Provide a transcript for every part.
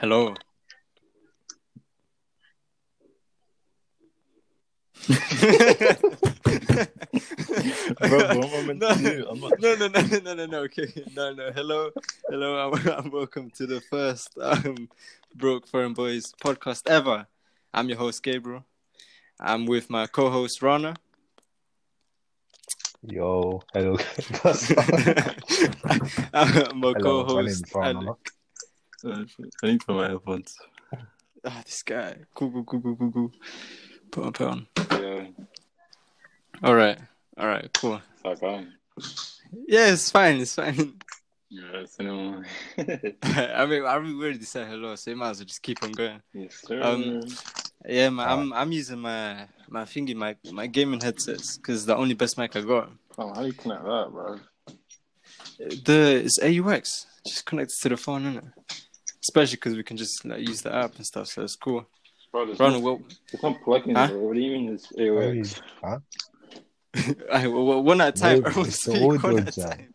Hello. Bro, what am no, to do? I'm not- no, no, no, no, no, no, no. Okay, no, no. Hello, hello, and and welcome to the first um, Broke Foreign Boys podcast ever. I'm your host Gabriel. I'm with my co-host Rana. Yo, hello. I'm my hello, co-host name's I need to put my AirPods. Ah, this guy. Cool, cool, cool, cool, cool, cool. Put on, put on. Yeah, All right, all right, cool. it's like I'm. Yeah, it's fine. It's fine. Yeah, it's anymore. I mean, I already said hello, so you might as well just keep on going. yes, sir. Um, Yeah, man, I'm I'm using my my thingy mic, my gaming headsets, because the only best mic I got. Fam, how do you connect that, bro? The it's AUX, just connected to the phone, innit? Especially because we can just like use the app and stuff, so it's cool. Bro, there's Ronald, no, what? there's no plugins, Huh? bro. What do you mean there's AUX? Huh? I, well, one at a time. No, Everyone it's speak one at a time.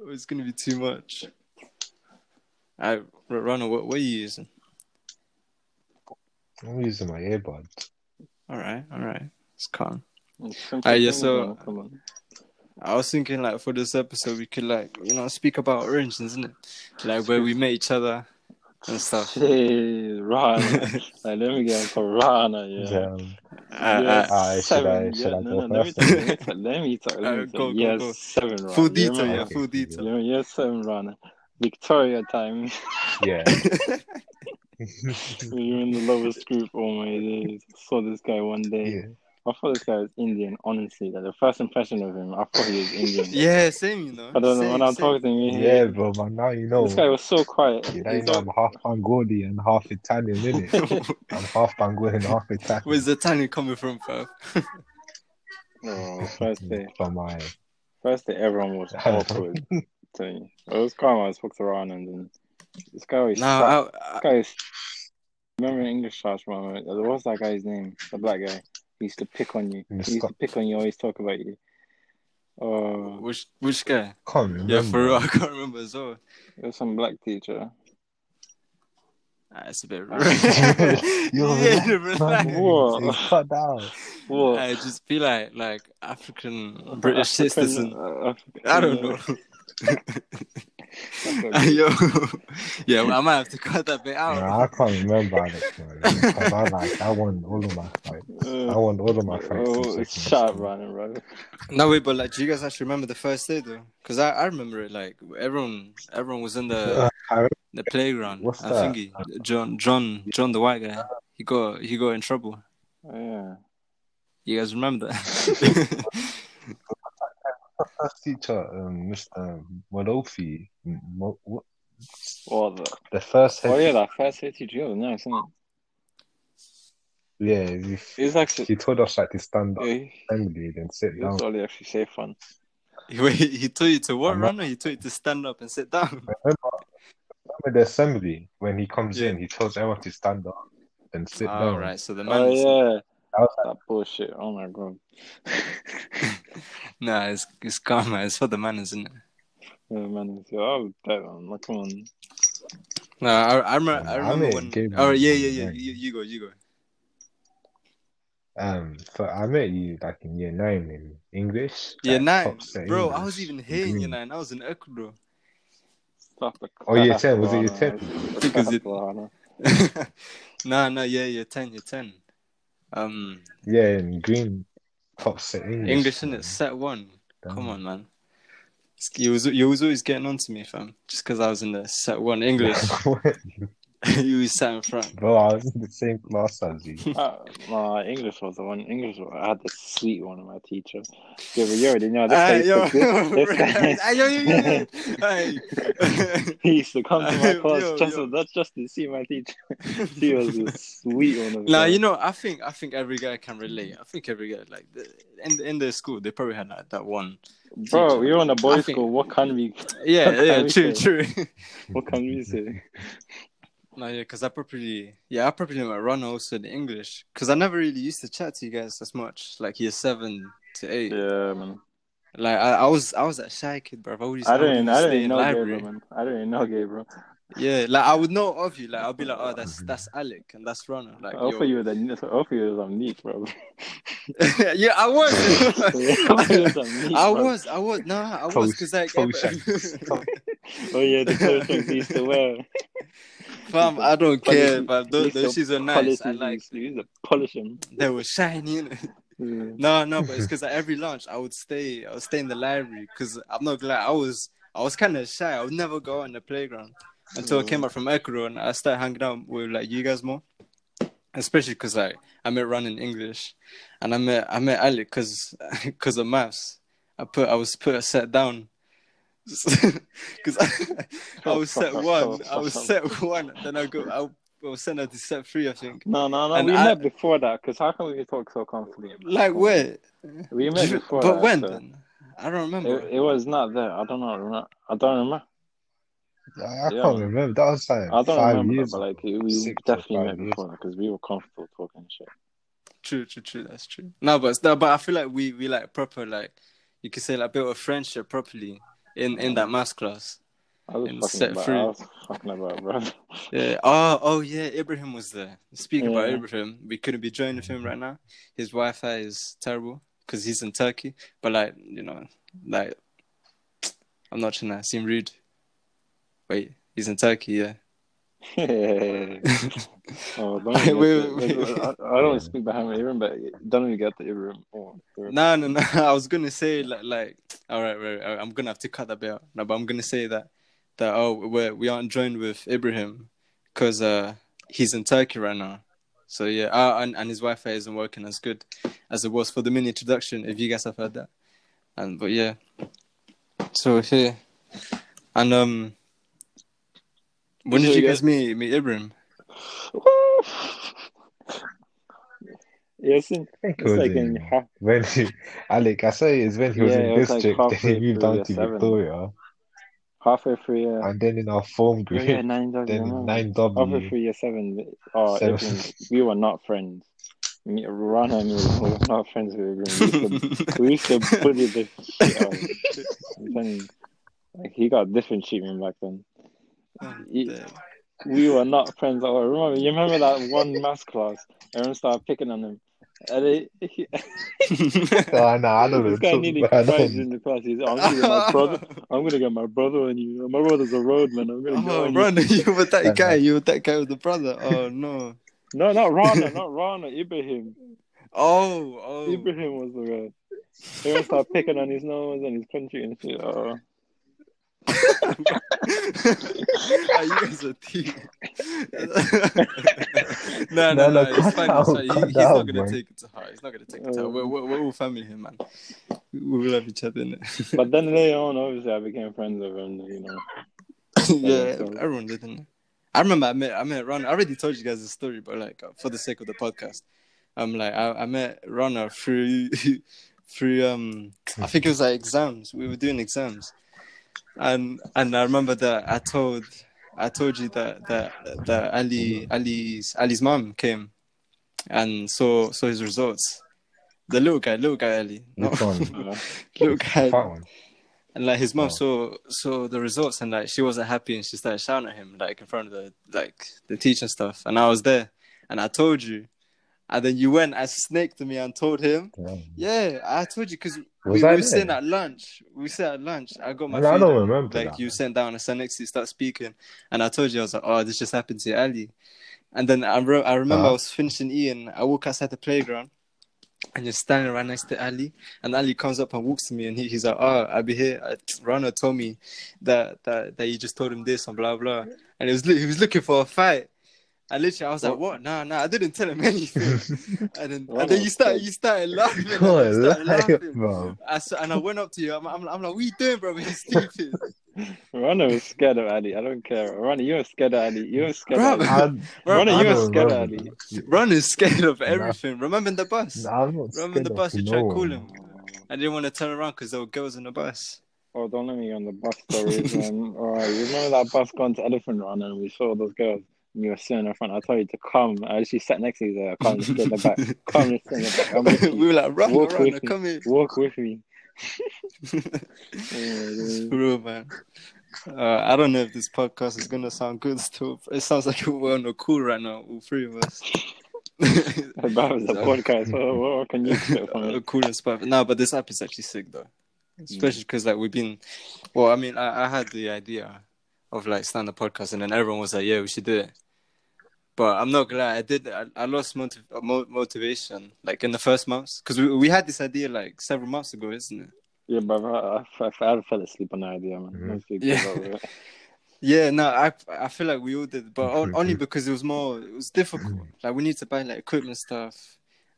Oh, it's gonna be too much. I Ronald, what what are you using? I'm using my earbuds. All right, all right, it's calm. Simple Ah, yeah, so- Come on. I was thinking like for this episode we could like you know speak about origins, isn't it? Like where we met each other and stuff. Hey, Rana. like, let me get for Rana, yeah. Um, Uh, Yes, uh, should seven. I- should yeah, I no, no, let me first? talk. Let me talk. Let me talk. Let me Uh, talk. go, go, yes, go. seven. Rana. full detail, remember- yeah, Okay, full detail. You yes, seven. Rana. Victoria time. yeah. we were in the lowest group Oh my days. Saw this guy one day. yeah. I thought this guy was Indian, honestly. Like the first impression of him, I thought he was Indian. yeah, same, you know. I don't know Same, when I'm same. talking to him, Yeah, bro, man. Now you know. this guy was so quiet. You know, you He's know I'm half Bengali and half Italian, innit? I'm half Bengali and half Italian. Where's the Tanya coming from, fam? oh, first day, From my. first day, everyone was awkward. Tell you. It was calm. I spoke to Ron, and then this guy was. Now, this I, I, guy is. Remember in English class, man? What's that guy's name? The black guy. He used to pick on you. He Mr. used to pick on you. Always talk about you. Oh, which which guy? Can't remember. Yeah, for real, I can't remember as well. it was some black teacher. Ah, it's a bit. Yo, yeah, relax, relax. man. What? It's cut down. What? I just feel like like African British African- citizen. uh, I don't African, know. uh, Yo, yeah, well, I might have to cut that bit out. Nah, I can't remember Alex, man. Because I like, I won all of my fights. I uh, won all of my fights. Oh, secondary shut up, school. Ronnie, bro. No wait, but like, do you guys actually remember the first day though? Because I, I remember it. Like everyone, everyone was in the Uh, the playground. What's I that? think he, John, John, John, the white guy. He got he got in trouble. Oh, yeah. You guys remember that? First teacher, um, Mr. Molofi, Mo, what, Well, the, the first head, oh, yeah, that first hit teacher was nice, isn't it? yeah, he, He's actually. he told us like to stand up, Yeah, he, assembly, then sit he down. was only actually safe one. Wait, he told you to what, I'm Runner? He told you to stand up and sit down. Remember, remember the assembly when he comes Yeah. in, he tells everyone to stand up and sit All down. right, so the man. Oh, yeah. That was That bullshit. Oh, my God. Nah, it's it's calm, man. It's for the manners, isn't it? Yeah, man. So I was dead on. Like, come on. No, I, I remember. Yeah, I I remember met when. Gabriel Oh yeah, yeah, yeah. when- You, you go, you go. Um, so I met you like in year nine in English. Yeah, like, nine, top set bro. I was even here in year green. nine. I was in Ecuador. Oh, year 10, was it year Ronnie. 10? Because Crap, it- Ronnie. no, no, yeah, yeah, ten, yeah, ten. Um, Yeah, in green top set English. English in it, set one. Damn. Come on, man. You was you was always getting on to me, fam. Just because I was in the set one English, you was sat in front. Bro, I was in the same class as you. Uh, no, English was the one. English, was- I had the sweet one of my teacher. Yeah, but you already know this guy Ay, used yo, to, this, this guy, yo, yo, yo, yo. He used to come to my Yo, class yo, just, yo. not just to see my teacher. He was a sweet one of Nah, them. you know, I think I think every guy can relate. I think every guy like the, in in their school they probably had like that one. Bro, teacher. we were on a boys' think- school. What can we? Yeah, yeah, true, say? true. What can we say? No, yeah, because I probably yeah I probably went run also in English because I never really used to chat to you guys as much like year seven to eight. Yeah, man. Like I, I was I was that shy kid, bro. I always I I would didn't. I didn't know library. Gabriel, man. I didn't know Gabriel. Yeah, like I would know of you. Like I'll be like, oh, that's that's Alec and that's Runner. Like, I offer yo. you the I offer you some neat, bro. yeah, I was. I offer you some neat, I bro. was, I was, nah, I was, Toe- because like, toe ever- shanks. Toe- Oh yeah, the clothes he used to wear. fam, I don't care, but those, those shoes are nice. polish I like, used to polish them. they were shiny. You know? Yeah. No, no, but it's because at every lunch I would stay, I would stay in the library because I'm not glad I was, I was kind of shy. I would never go on the playground until I came out from Ecuador and I started hanging out with like you guys more, especially because like I met running English, and I met I met Ali because because of maths. I put I was put a set down. Because I, I was set one, I was set one, then I go, I was sent out to set three, I think. No, no, no. And we I- met before that. Because how can we talk so comfortably? about Like where? We met before. but that, when so- I don't remember. It, it was not there. I don't know. I don't remember. I, I Yeah. can't remember. That was like I don't five remember, years. but like we Six or definitely five met years. before because we were comfortable talking shit. True, true, true. That's true. No, but no, but I feel like we we like proper like you could say like built a friendship properly in in that maths class. I was And fucking set about. free. I was fucking about, bro. Yeah. Oh, oh yeah. Ibrahim was there. Speaking about Yeah. Ibrahim, we couldn't be joined with him right now. His Wi-Fi is terrible because he's in Turkey. But like you know, like I'm not trying to seem rude. Wait, he's in Turkey, yeah. oh, don't Wait, wait, wait, wait. I, I don't speak behind my ear, but don't even get the. Oh. No, no, no. I was gonna say like, like, all right, right, right, I'm gonna have to cut that bit out. No, but I'm gonna say that that oh, we we aren't joined with Ibrahim because uh he's in Turkey right now. So yeah, uh, and and his Wi-Fi isn't working as good as it was for the mini introduction. If you guys have heard that, and but yeah, so here and um, when did you you guys meet meet Ibrahim? Yes, in- I think it it's was like in, in half, when he, Alec, I say it's when he was Yeah, in it was like district, then he moved through down to seven. Victoria, halfway through year. and then in our form Oh, group, yeah, nine W. then in remember. nine Halfway W. through year seven. Oh, Seven. Ibrahim, we were not friends. Me, Rana and me we were not friends with Ibrahim. We used to, we used to bully the shit out of him. I'm telling you. Like, he got different treatment back then. Um, he- we were not friends at all. Remember, you remember that one maths class? Everyone started picking on him. And it, he, Oh, no, I know. this guy nearly cried in the class. He's, I'm gonna get my brother. I'm gonna get my brother on you. My brother's a roadman. I'm gonna go Oh, on you. Ron, you were that That guy. You were that guy with the brother. Oh no. No, not Rana, not Rana. Ibrahim. Oh, oh. Ibrahim was the guy. Everyone started picking on his nose and his country and shit. Oh. Ah, you guys are team. no, no, No, no, it's fine. out, it's fine. He- he's not gonna man. take it to heart. He's not gonna take it to heart. Um, We're, we're, we're all family here, man. We will have each other in it. But then later on, obviously, I became friends with him. You know. yeah, so- everyone did, didn't? I remember I met I met Ron. I already told you guys the story, but like uh, for the sake of the podcast, I'm like I, I met Rana through through um I think it was like exams. We were doing exams, and and I remember that I told I told you that that that Ali Ali's Ali's mom came and saw saw his results. The little guy, little guy Ali, no, Which one? Little guy. One. And like his mom Oh. saw saw the results and like she wasn't happy and she started shouting at him like in front of the like the teacher and stuff. And I was there and I told you. And then you went and snaked me and told him. Yeah. Yeah, I told you because Was we I were sitting at lunch. We sat at lunch. I got my I food don't and, remember Like that, you sat down and sat next to you, start speaking, and I told you I was like, "Oh, this just happened to Ali." And then I, re- I remember I Uh-huh. was finishing eating. I walk outside the playground, and you're standing right next to Ali. And Ali comes up and walks to me, and he, he's like, "Oh, I'll be here." Rana told me that that that you just told him this and blah blah, and he was he was looking for a fight. And literally, I was like, "What? Nah, nah, I didn't tell him anything." and then and then you start, you started laughing. you started on, laughing. bro. I and I went up to you. I'm, I'm, I'm like, "What are you doing, bro? He's stupid." Rana was scared of Ali. I don't care. Rana, you're scared of Ali. You're scared Bro, of Ali. I- I you're scared of Ali. Is scared of Nah. everything. Remember the bus? Nah, Remember the bus? You tried no calling him. I didn't want to turn around because there were girls in the bus. Oh, don't let me on the bus stories, man. Alright, you remember that bus going to Elephant Run and we saw those girls you were sitting in front. I told you to come. I actually sat next to you there. Come sit in the back. Come sit in the back. We were like, run, Walk run, with me. come here. Walk with me. Oh, Bro, man. Uh, I don't know if this podcast is gonna sound good still. It sounds like we're on a cool right now, all three of us. That was a podcast. What, what can you expect from it? cool and stuff. No, but this app is actually sick though, especially because like we've been. Well, I mean, I, I had the idea of like starting a podcast, and then everyone was like, "Yeah, we should do it." But I'm not gonna I did. I, I lost motiv- motivation like in the first months because we we had this idea like several months ago, isn't it? Yeah, but I, I, I, I fell asleep on the idea, man. Mhm. Yeah. good about it. Yeah, no, I I feel like we all did, but on, Mhm. only because it was more it was difficult. Like we need to buy like equipment stuff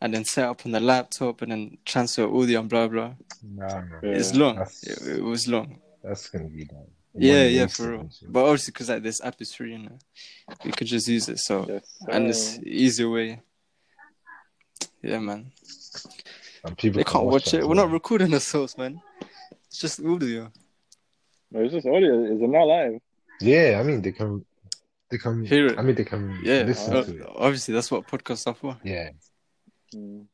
and then set up on the laptop and then transfer audio and blah blah. Nah, man. Yeah. It's long. It, it was long. That's gonna be like. Yeah, yeah, for real. and. But obviously, because like this app is free, you know, we could just use it. So Yes, and it's easier way. Yeah, man. And people They can can't watch that it. as We're well. not recording ourselves, man. It's just audio. No, it's just audio. Is it not live? Yeah, I mean they can. They can Hear it. I mean they can Yeah, listen uh, to it. obviously that's what podcasts are for. Yeah. Mm.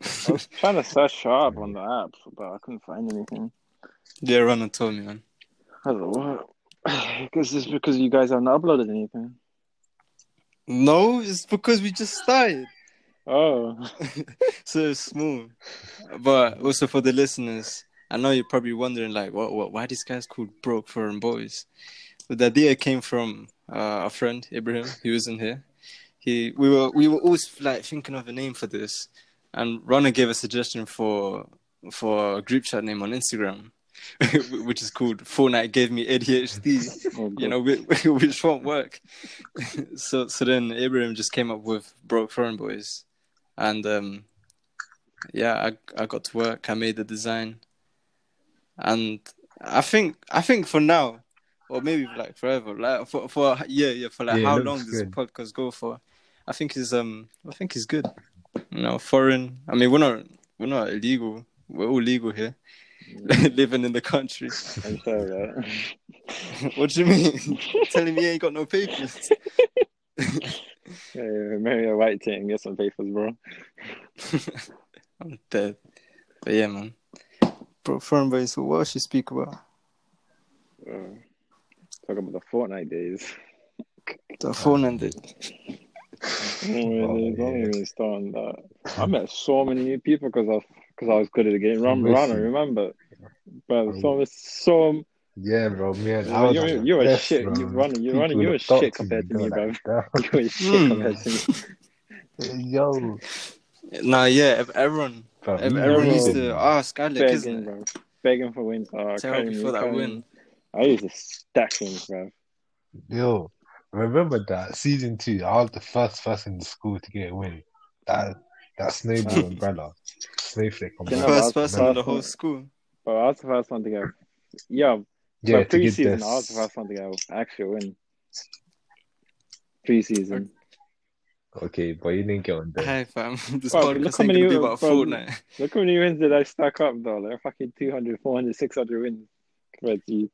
I was trying to search sharp on the app, but I couldn't find anything. Yeah, Run and told me, man. I like, what? Because it's because you guys haven't uploaded anything. No, it's because we just started. Oh, so it's small. But also for the listeners, I know you're probably wondering like, what, what, why these guys called broke foreign boys? But the idea came from uh, a friend, Ibrahim. He was in here. He, we were, we were always like thinking of a name for this, and Rana gave a suggestion for for a group chat name on Instagram, which is called Fortnite gave me ADHD oh you know, which, won't work. so, so then Ibrahim just came up with broke foreign boys, and um, yeah, I I got to work. I made the design, and I think I think for now, or maybe like forever, like for for yeah yeah for like Yeah, how long does good. podcast go for? I think is um I think he's good. You know, foreign. I mean, we're not we're not illegal. We're all legal here, living in the country. I'm sorry, right? what do you mean? Telling me you ain't got no papers? Yeah, marry a white and get some papers, bro. I'm dead. But yeah, man. Bro, foreign boys, what else you speak about? Uh, talk about the Fortnite days. The phone ended. Oh, really, don't even start on that. I met so many new people because I because I was good at the game. Run, Listen. Runner, remember? But so so Yeah, bro. Man, Yeah, I was you're- at you're a shit. bro. You running- you People running- you're a shit compared to you, me, they're bro. like, you were shit Hmm. compared to me. Yo, Nah, yeah, if everyone, bro, if everyone know used it, to man. ask Alex, isn't Begging, it? bro. Begging for wins. Oh, To help you me, for that win. I used to stack things, bro. Yo, remember that season two? I was the first person in the school to get a win. That that snowball umbrella, snowflake You know, umbrella. First person in the whole school. But I was the first one to get. Yeah, Yeah, but to get preseason, this. I was the first one to get an actual win. Preseason. Okay, but you didn't get on there. Hi, fam. This Bro, look podcast how ain't many- gonna be about bro, Fortnite. Look how many wins did I stack up, though? Like fucking 200, 400, 600 wins. Compared to you.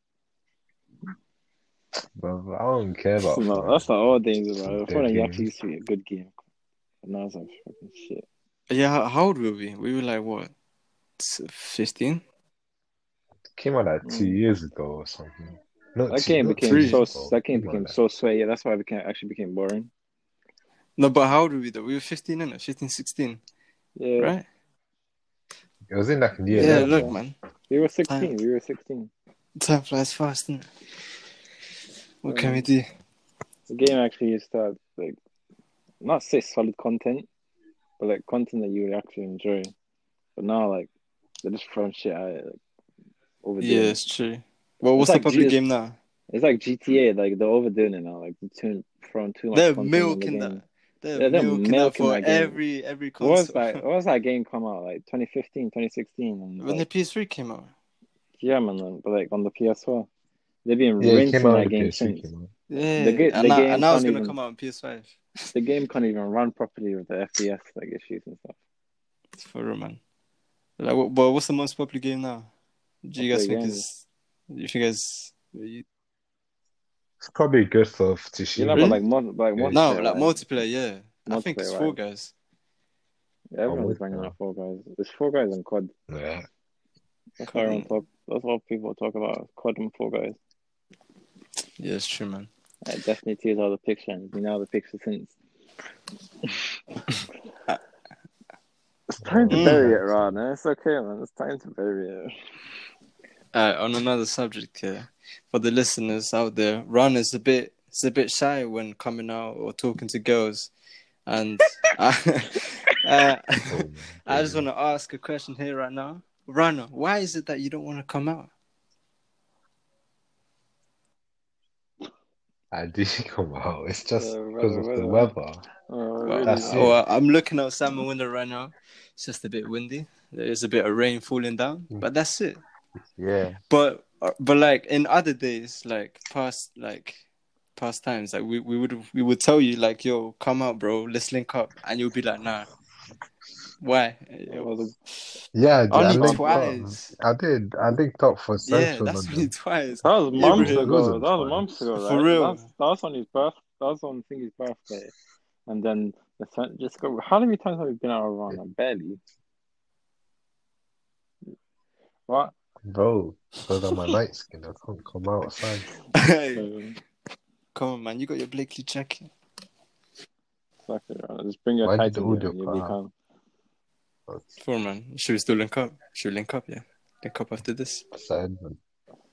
Bro, I don't care about. That's not, Fortnite. that's not all things, bro. Dead Fortnite game. actually used to be a good game. But now it's like fucking shit. Yeah, how, how old were we? We were like, what? 15? Came out like two Mm. years ago or something. Not That two- game became three so ago. that game became like- so sweaty. That's why it became actually became boring. No, but how old were we though? We were 15, innit? 15, 16, Yeah, right? It was in like a Yeah, year. look, man. we were sixteen. We were sixteen. Time flies fast, innit? What can Mm. we do? The game actually used to have like not say solid content, but like content that you would actually enjoy. But now like they're just throwing shit at it. Like, overdoing Yeah, it's true. Well, what's like the public Jesus- game now? It's like GTA. Like they're overdoing it now. Like they're too, throwing too much. They're content in the game. that. They're, Yeah, they're milking, that milking for that game. every every What was that? What was that game come out like 2015, 2016? And, when the PS3 came out. yeah, man. man, But like on the PS4, they've been Yeah, rinsing that game since. Yeah, The ga- and, now, game and now it's gonna even- come out on PS5. The game can't even run properly with the FPS like issues and stuff. It's for real, man. Like, what, but what's the most popular game now? Do you What's guys think game? is? If you guys, you, It's probably Ghost of You Tsushima. know, Really? but like, mod, like Yeah. multiplayer, no, like right? multiplayer, yeah. I think it's Multiplayer, Four? Guys. Yeah, everyone's Oh, banging yeah. out Fall Guys. It's Fall Guys and COD. Yeah. That's what everyone talk. That's what people talk about. COD and Fall Guys. Yeah, it's true, man. I definitely tears all the pictures. You know the picture since. it's time to Mm. bury it, Ron. It's okay, man. It's time to bury it. Uh, on another subject here, for the listeners out there, Ron is a bit is a bit shy when coming out or talking to girls, and I, uh, Oh, I just want to ask a question here right now, Ron. Why is it that you don't want to come out? I do come out. It's just Uh, because of the weather. weather. Oh, Well, That's oh, it. I'm looking outside my window right now. It's just a bit windy. There's a bit of rain falling down, but that's it. Yeah. But uh, but like in other days, like past like past times, like we, we would we would tell you like, yo, come out, bro, let's link up, and you'll be like, nah. Why? Well, the- Yeah, I did. I Only linked twice. Up. I did. I linked up for Central. Yeah, Central that's London. only twice. That was months bro. ago. That was months ago. Right? For real. That was, that was on his birth. That was on Thingy's birthday, and then the sun just go. How many times have we been out of around? Barely. What? Bro, because I'm a light skin, I can't come outside. Hey, come on, man, you got your Blakely jacket. Exactly. Right. Just bring your Why did title the here audio and you'll cut be out? calm. For man, should we still link up? Should we link up? Yeah, link up after this. Outside, man.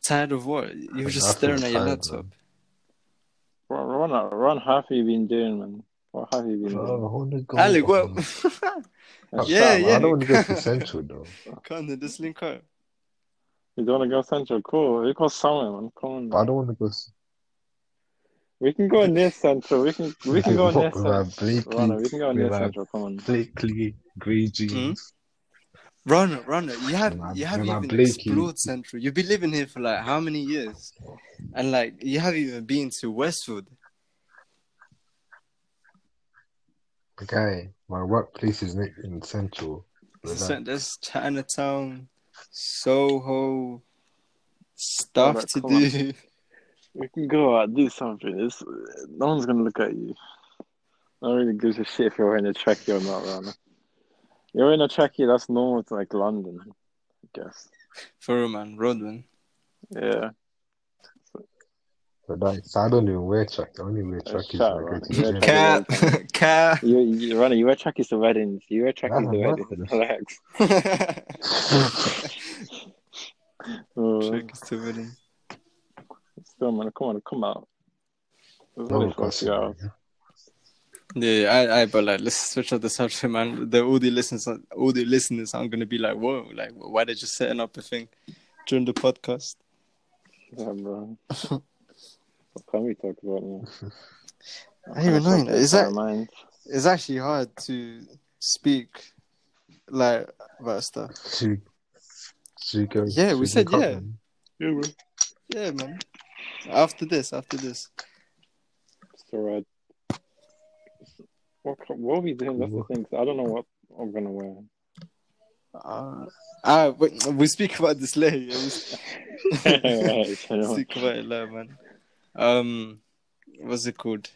Tired of what? You were just staring at your tired, laptop. man. Ron, Ron, Ron, how have you been doing, man? What have you been Bro, doing? I want to go. Alec, what? Yeah, that, yeah. I don't want to go to Central though. Come on, just link up. You don't want to go central? Cool. You go somewhere, man. Come on. But I don't want to go. S- We can go near central. We can we can go near With central. Blakely, we can go near with central. Come on. Blakely grey jeans. Hmm? Runner, runner, you have With my- you have with my even Blakey. explored Central. You've been living here for like how many years? And like you haven't even been to Westwood. Guy, my workplace is next in Central. With. There's, there's Chinatown, Soho, stuff Alright, to come on. do. We can go out, do something. It's, no one's gonna look at you. No one really gives a shit if you're wearing a trackie or not, Ron. You're in a trackie, that's normal to like London, I guess. For real, man, Rodman. Yeah. But like, so I don't even wear track. I only wear trackies shut when I go up, to man. the gym. Cat. Cat, cat. You, you, Ronnie, you wear trackies to weddings. You wear trackies to Nah, weddings. Relax. Oh, Trick is to winning. Still, man, come on, come out. There's No, only of course, 40 Yeah, I, I, but like, let's switch up the subject, man. The audio listeners, audio listeners aren't gonna be like, whoa, like, why they just setting up a thing during the podcast? Yeah, bro. what can we talk about now? I don't even know, you is that- Mind. It's actually hard to speak like about stuff. Should, should go? Yeah, we said yeah. then? Yeah, bro. Yeah, man. After this, after this. So, right. What, what are we doing? That's the thing. I don't know what I'm gonna wear. Uh, ah, but we speak about this later. yeah, We Right, you know. speak about it later, man. Um, what's it called?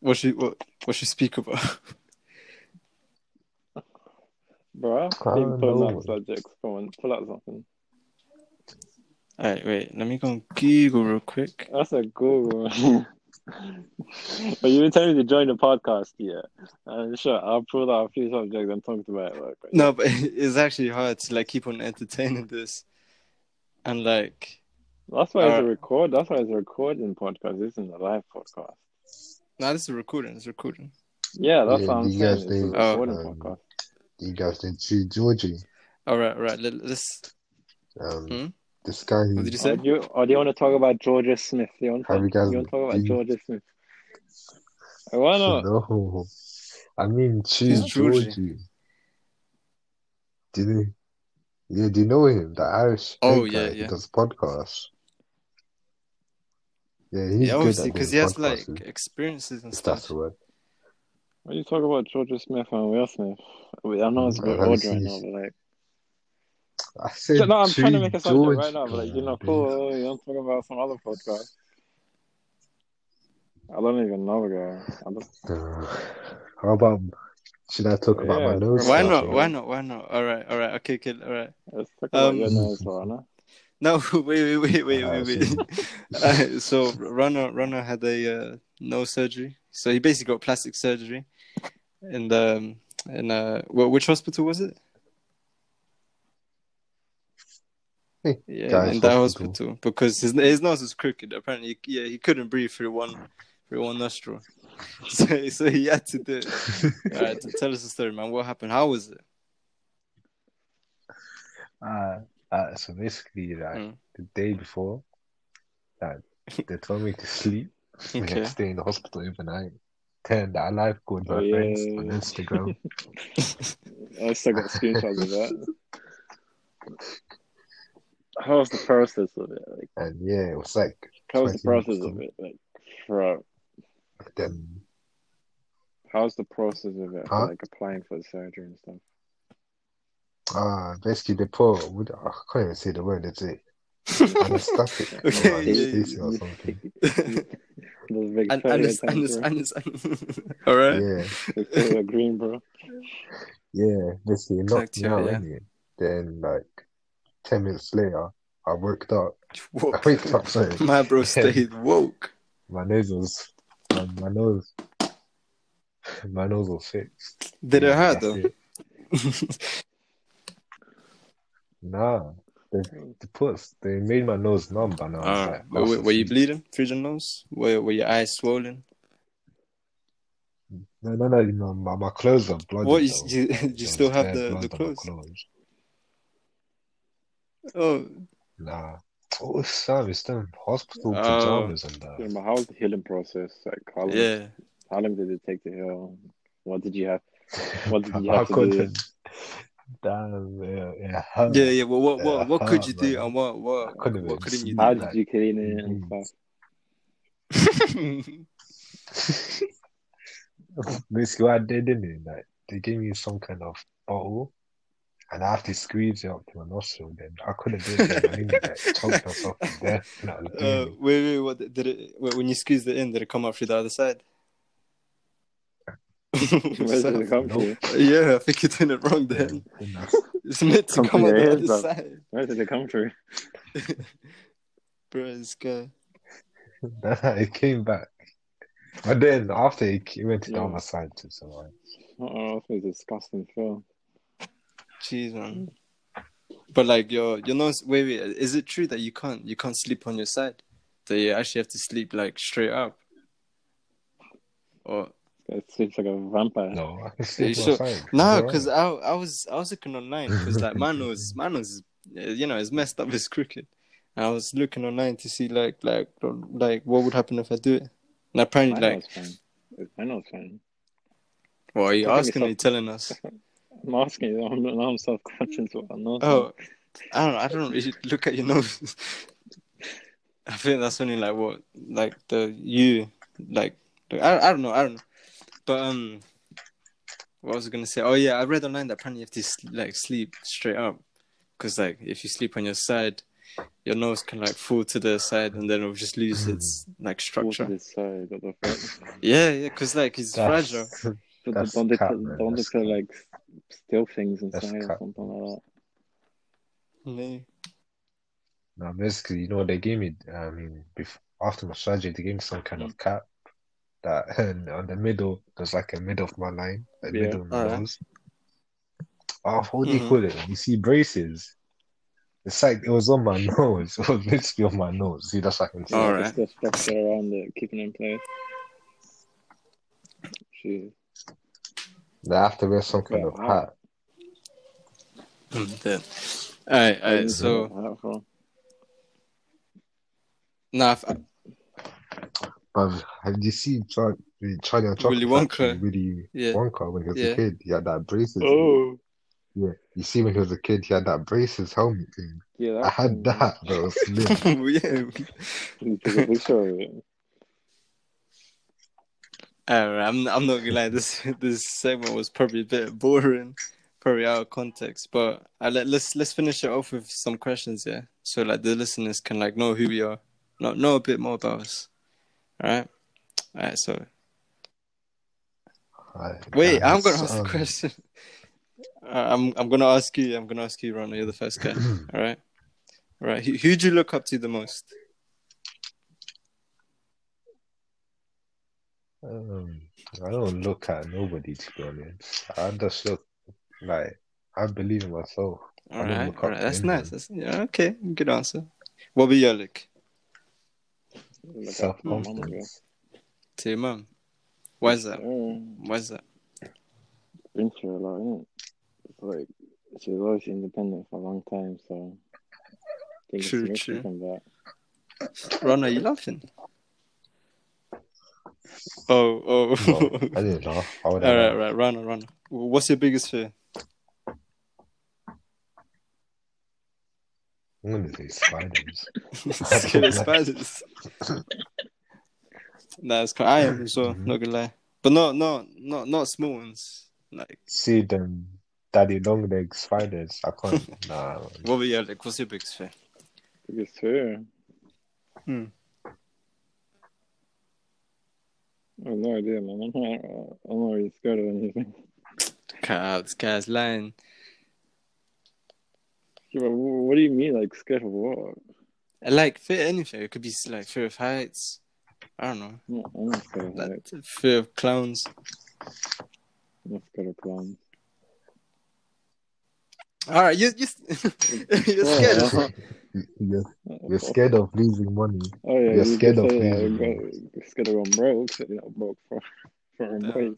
What should what what should speak about? Bro, I've I been don't pulling out subjects. Come on, pull out something. All right, wait. Let me go on Google real quick. That's a Google. but you've been telling me to join the podcast, yeah. Uh, sure, I'll pull out a few subjects and talk about it. Like, No, but it's actually hard to like keep on entertaining this, and like, That's why it's a Uh, record. That's why it's a recording podcast. This isn't a live podcast. No, this is a recording. It's a recording. Yeah, that's Yeah, what I'm you saying. guys It's a think, recording um, podcast. You guys did see Georgie. All right, all right. Let, let's. Um, Hmm? This guy What did you Or say? do you, or do you want to talk about Georgia Smith? Do you want to, Have you guys- you want to talk about do you- Georgia Smith? Why not? No, I mean She's choose Georgie. Georgie. Do you? Yeah, do you know him? The Irish. Oh, big yeah, guy who yeah. does podcasts. Yeah, he's yeah, good obviously, because he has podcasts, like experiences and if that's stuff. the word. When you talk about Georgia Smith and Will Smith, I mean, I know it's a bit Well, odd right now, but like, I said no, I'm trying to make a subject right now, but like, you know, dude. cool. You don't talk about some other podcast. I don't even know, guy. I don't, Uh, how about? Should I talk about my nose? Why not? or- Why not? Why not? All right, all right. Okay, okay, all right. let's talk about Um, your nose, Rana. No, wait, wait, wait, wait, Ah, wait, wait. Uh, so Runner, Runner had a uh, nose surgery. So he basically got plastic surgery, and um, in uh, wh- which hospital was it? Hey, Yeah, Guy's in that hospital. hospital because his his nose was crooked. Apparently, yeah, he couldn't breathe through one through one nostril. So, so he had to do it. All right, tell us the story, man. What happened? How was it? Uh, uh, so basically, like Mm. the day before, like they told me to sleep. We had Okay. to stay in the hospital overnight. Then I live called my Oh, friends on Instagram. I still got screenshots of that. How was the process of it? Like, and yeah, it was like how was the process of it? Like, for then how's the process of it? Huh? Like applying for the surgery and stuff. uh basically they put I can't even say the word, it's it anesthetic Okay, or yeah, yeah, anesthesia or something. Those big and, fatty and, it's, and, attempts, it's, bro. and it's, all right. Yeah, They put it green, bro. yeah, basically it knocked me Exactly, out yeah. anyway. Then like ten minutes later I woke up. I Woke. waked up sorry. My bro stayed woke. My nose was my, my nose my nose was fixed. Did it hurt though? it. Nah. They, they put they made my nose numb I was Uh, like, were, were- were you bleeding through your nose? Were, were your eyes swollen? No, no, no, know, my, my clothes are bloody. What, you, though. you, you still have the, the clothes? Clothes. Oh, Nah. Oh, Sam, it's them hospital Oh. pajamas and Yeah, that. but how was the healing process? Like, how long, yeah. how long did it take to heal? What did you have? What did you have to do? couldn't. Damn, yeah, yeah. hurt. Yeah, yeah. Well, what, Yeah, what, what could you do man. and what, what, couldn't what couldn't you sleep. How do? did you clean it and Mm. stuff? Basically, what I did, didn't it? Like, they gave me some kind of bottle, and I have to squeeze it up to my nostril. Then I couldn't do it. Then I nearly like choked myself to death. And I was uh, wait, wait. What did it? wait, When you squeezed it in, did it come out through the other side? Where did it come Nope. from? yeah, I think you're doing it wrong. Yeah, Then then I- it's meant to Come come from the your other bro. side, Where did it come through? bro. This guy. Then it came back. But then after it, it went to the Yeah. other side too, so like, Oh, that's a disgusting film. Jeez, man. But like your your nose. Wait, wait. Is it true that you can't you can't sleep on your side? That you actually have to sleep like straight up? Or It seems like a vampire. no, I can sleep on sure? side. no? Because alright. I I was I was looking online because like my nose my nose is uh, you know it's messed up. It's crooked. And I was looking online to see like like like what would happen if I do it. And apparently My like nose fine. My nose fine. what are you asking? Or yourself. you telling us? I'm asking you. I'm, now I'm self-conscious about my nose. Oh, I don't know. I don't really look at your nose. I think that's only like what, like the you, like I, I don't know. I don't know. But um, what was I gonna say? Oh yeah, I read online that apparently you have to like sleep straight up, because like if you sleep on your side, your nose can like fall to the side and then it'll just lose its like Fall to structure. this side. What the fuck? Yeah, yeah, because like it's That's- fragile. But That's don't they, cap, don't they That's put cap. like steal things That's inside or cap. something like Yeah. No, basically, you know, they gave me, I mean, before, after my surgery, they gave me some kind of cap that and on the middle, there's like a middle of my line, a Yeah, middle of my alright. nose. Oh, what do you Mhm. call it? You see braces. It's like it was on my nose. It was literally on my nose. See, that's what I can see. say. All Like, right. It's the structure around it, keeping it in place. Jeez. They have to wear some kind of hat. Then, alright, alright. So How far? now, if I, But have you seen Char- Charlie and Chocolate Willy Wonka. Factory, Willy Yeah. Wonka when he was Yeah. a kid? He had that braces. Oh, Yeah, you see when he was a kid, he had that braces helmet thing. yeah. I had that, bro. It was lit. yeah. You took a picture of it. Alright, I'm I'm not gonna lie. This this segment was probably a bit boring, probably out of context. But I let let's let's finish it off with some questions, yeah. So like the listeners can like know who we are, know know a bit more about us. All right, all right. So wait, I'm gonna ask um, a question. Uh, I'm I'm gonna ask you. I'm gonna ask you, Ron. You're the first guy. All right. Right. Who who do you look up to the most? Um, I don't look at nobody to be honest. I just look like I believe in myself. All I don't right, look all up right. to That's anyone. nice. That's yeah. Okay, good answer. What about you, Alec? Look Self after my confidence. To your mum. Why is that? Yeah, Why is that? been through a lot, innit? It's like she was always independent for a long time, so I think True, it's true. missing from that. Ron, are you laughing? Oh, oh. No, I didn't laugh. I would all have right, right. run. Rana. What's your biggest fear? I'm gonna say spiders. Scared of spiders. Nah, it's cool. I am as well. Mhm. Not gonna lie, but no, no, not not small ones. Like, See them daddy long leg spiders. I can't. nah. what about you, Alec? What's your biggest fear? Biggest fear. Hmm. I have no idea, man. I'm not, I'm not really scared of anything. Cut out. This guy's lying. Yeah, but what do you mean, like scared of what? I like fear anything. It could be like fear of heights. I don't know. I'm I'm not scared of Like heights. fear of clowns. I'm not scared of clowns. All right, you you you're scared of You're, you're scared of losing money. Oh yeah, You're you scared of say that. losing You're money. scared of going broke. So you're not broke for for a Yeah.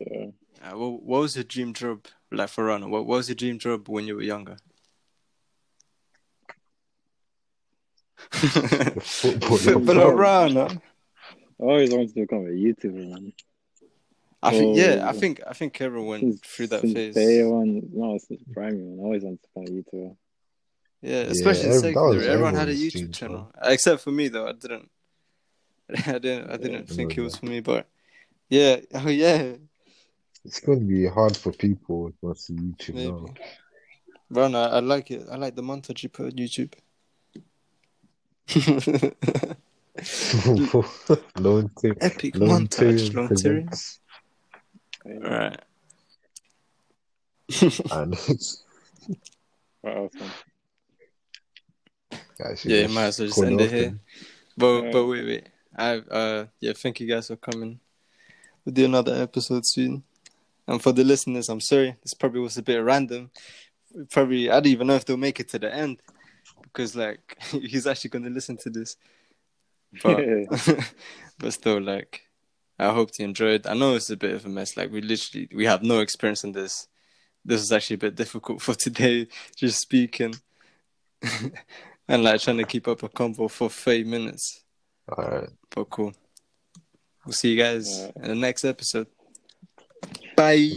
Yeah. Uh, what, what was your dream job like for Rana? What, what was your dream job when you were younger? Football. Footballer Rana. I always wanted to become a YouTuber, man. I think yeah, I Oh. think I think everyone went Since, through that since phase. day one, no, since primary, man. I always wanted to become a YouTuber. Yeah, especially ev- in that secondary, was everyone had a YouTube dream, channel. Except for me though, I didn't. I didn't. I didn't I think it was for me, but yeah, oh yeah, It's going to be hard for people who want to see YouTube maybe. now. Rana, I like it. I like the montage you put on YouTube. long Ty- Epic Lone montage, Tyrion long Tyrion. presents. Right. And What else, man? Yeah, you might as well just call end it off here. But Yeah. but wait wait. I uh yeah, thank you guys for coming. We'll do another episode soon. And for the listeners, I'm sorry. This probably was a bit random. Probably I don't even know if they'll make it to the end. Because like he's actually gonna listen to this. But but still like I hope you enjoyed. I know it's a bit of a mess. Like we literally we have no experience in this. This is actually a bit difficult for today, just speaking. And like trying to keep up a convo for 30 minutes. All right. But cool. We'll see you guys Alright. in the next episode. Bye.